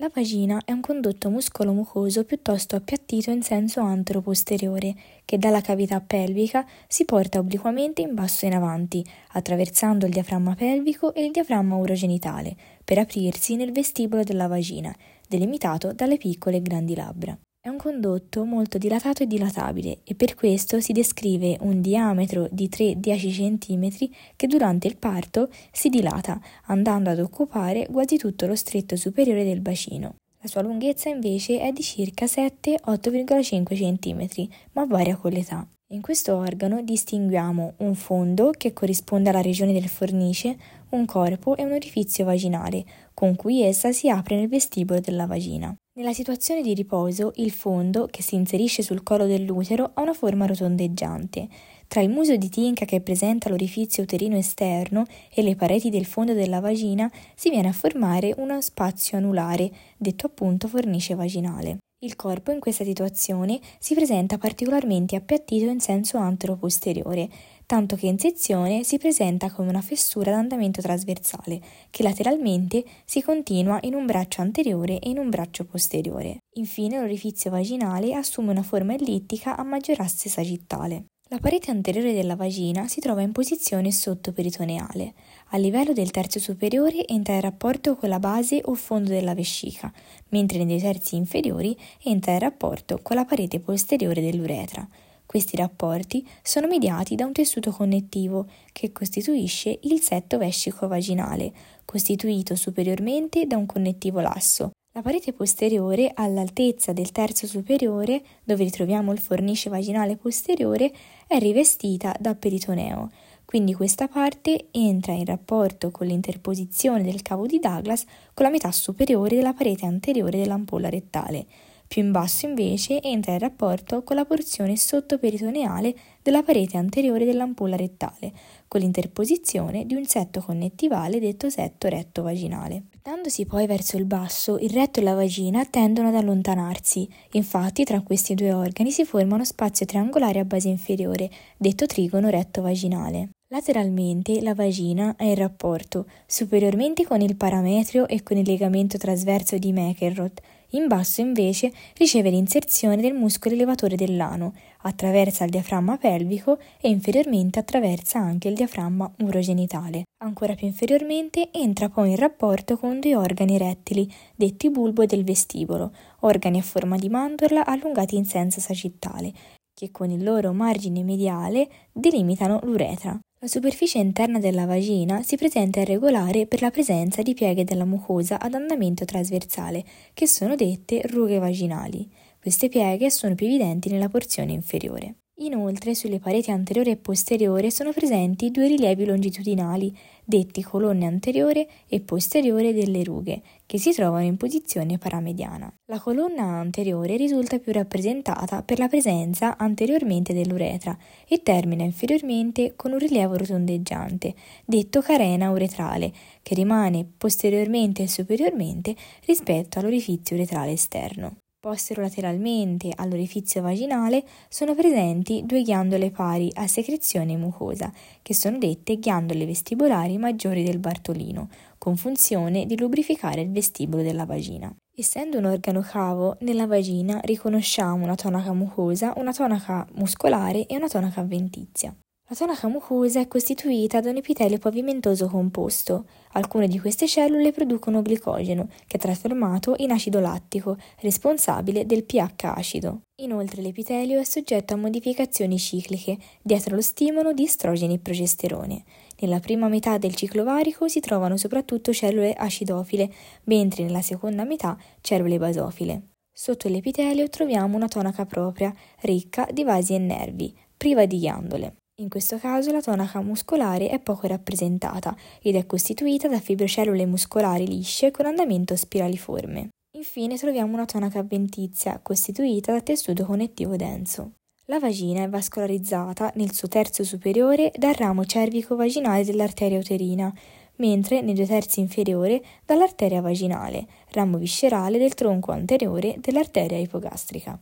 La vagina è un condotto muscolo-mucoso piuttosto appiattito in senso antero-posteriore, che dalla cavità pelvica si porta obliquamente in basso in avanti, attraversando il diaframma pelvico e il diaframma urogenitale, per aprirsi nel vestibolo della vagina, delimitato dalle piccole e grandi labbra. Un condotto molto dilatato e dilatabile e per questo si descrive un diametro di 3-10 cm che durante il parto si dilata, andando ad occupare quasi tutto lo stretto superiore del bacino. La sua lunghezza invece è di circa 7-8,5 cm, ma varia con l'età. In questo organo distinguiamo un fondo che corrisponde alla regione del fornice, un corpo e un orifizio vaginale, con cui essa si apre nel vestibolo della vagina. Nella situazione di riposo, il fondo, che si inserisce sul collo dell'utero, ha una forma rotondeggiante. Tra il muso di tinca che presenta l'orifizio uterino esterno e le pareti del fondo della vagina si viene a formare uno spazio anulare, detto appunto fornice vaginale. Il corpo in questa situazione si presenta particolarmente appiattito in senso antero-posteriore, tanto che in sezione si presenta come una fessura d'andamento trasversale, che lateralmente si continua in un braccio anteriore e in un braccio posteriore. Infine l'orifizio vaginale assume una forma ellittica a maggior asse sagittale. La parete anteriore della vagina si trova in posizione sottoperitoneale. A livello del terzo superiore entra in rapporto con la base o fondo della vescica, mentre nei terzi inferiori entra in rapporto con la parete posteriore dell'uretra. Questi rapporti sono mediati da un tessuto connettivo che costituisce il setto vescico vaginale, costituito superiormente da un connettivo lasso, la parete posteriore, all'altezza del terzo superiore, dove ritroviamo il fornice vaginale posteriore, è rivestita da peritoneo, quindi questa parte entra in rapporto con l'interposizione del cavo di Douglas con la metà superiore della parete anteriore dell'ampolla rettale. Più in basso invece entra in rapporto con la porzione sottoperitoneale della parete anteriore dell'ampolla rettale, con l'interposizione di un setto connettivale detto setto retto vaginale. Dandosi poi verso il basso, il retto e la vagina tendono ad allontanarsi, infatti tra questi due organi si forma uno spazio triangolare a base inferiore, detto trigono retto vaginale. Lateralmente la vagina è in rapporto superiormente con il parametrio e con il legamento trasverso di Mekerroth, in basso invece riceve l'inserzione del muscolo elevatore dell'ano, attraversa il diaframma pelvico e inferiormente attraversa anche il diaframma urogenitale. Ancora più inferiormente entra poi in rapporto con due organi rettili, detti bulbo del vestibolo, organi a forma di mandorla allungati in senso sagittale, che con il loro margine mediale delimitano l'uretra. La superficie interna della vagina si presenta irregolare per la presenza di pieghe della mucosa ad andamento trasversale, che sono dette rughe vaginali. Queste pieghe sono più evidenti nella porzione inferiore. Inoltre, sulle pareti anteriore e posteriore sono presenti due rilievi longitudinali, detti colonne anteriore e posteriore delle rughe, che si trovano in posizione paramediana. La colonna anteriore risulta più rappresentata per la presenza anteriormente dell'uretra e termina inferiormente con un rilievo rotondeggiante, detto carena uretrale, che rimane posteriormente e superiormente rispetto all'orifizio uretrale esterno. Posterolateralmente all'orifizio vaginale sono presenti due ghiandole pari a secrezione mucosa, che sono dette ghiandole vestibolari maggiori del Bartolino, con funzione di lubrificare il vestibolo della vagina. Essendo un organo cavo, nella vagina riconosciamo una tonaca mucosa, una tonaca muscolare e una tonaca avventizia. La tonaca mucosa è costituita da un epitelio pavimentoso composto. Alcune di queste cellule producono glicogeno, che è trasformato in acido lattico, responsabile del pH acido. Inoltre l'epitelio è soggetto a modificazioni cicliche, dietro lo stimolo di estrogeni e progesterone. Nella prima metà del ciclo varico si trovano soprattutto cellule acidofile, mentre nella seconda metà cellule basofile. Sotto l'epitelio troviamo una tonaca propria, ricca di vasi e nervi, priva di ghiandole. In questo caso la tonaca muscolare è poco rappresentata ed è costituita da fibrocellule muscolari lisce con andamento spiraliforme. Infine troviamo una tonaca avventizia costituita da tessuto connettivo denso. La vagina è vascolarizzata nel suo terzo superiore dal ramo cervico-vaginale dell'arteria uterina, mentre nei due terzi inferiore dall'arteria vaginale, ramo viscerale del tronco anteriore dell'arteria ipogastrica.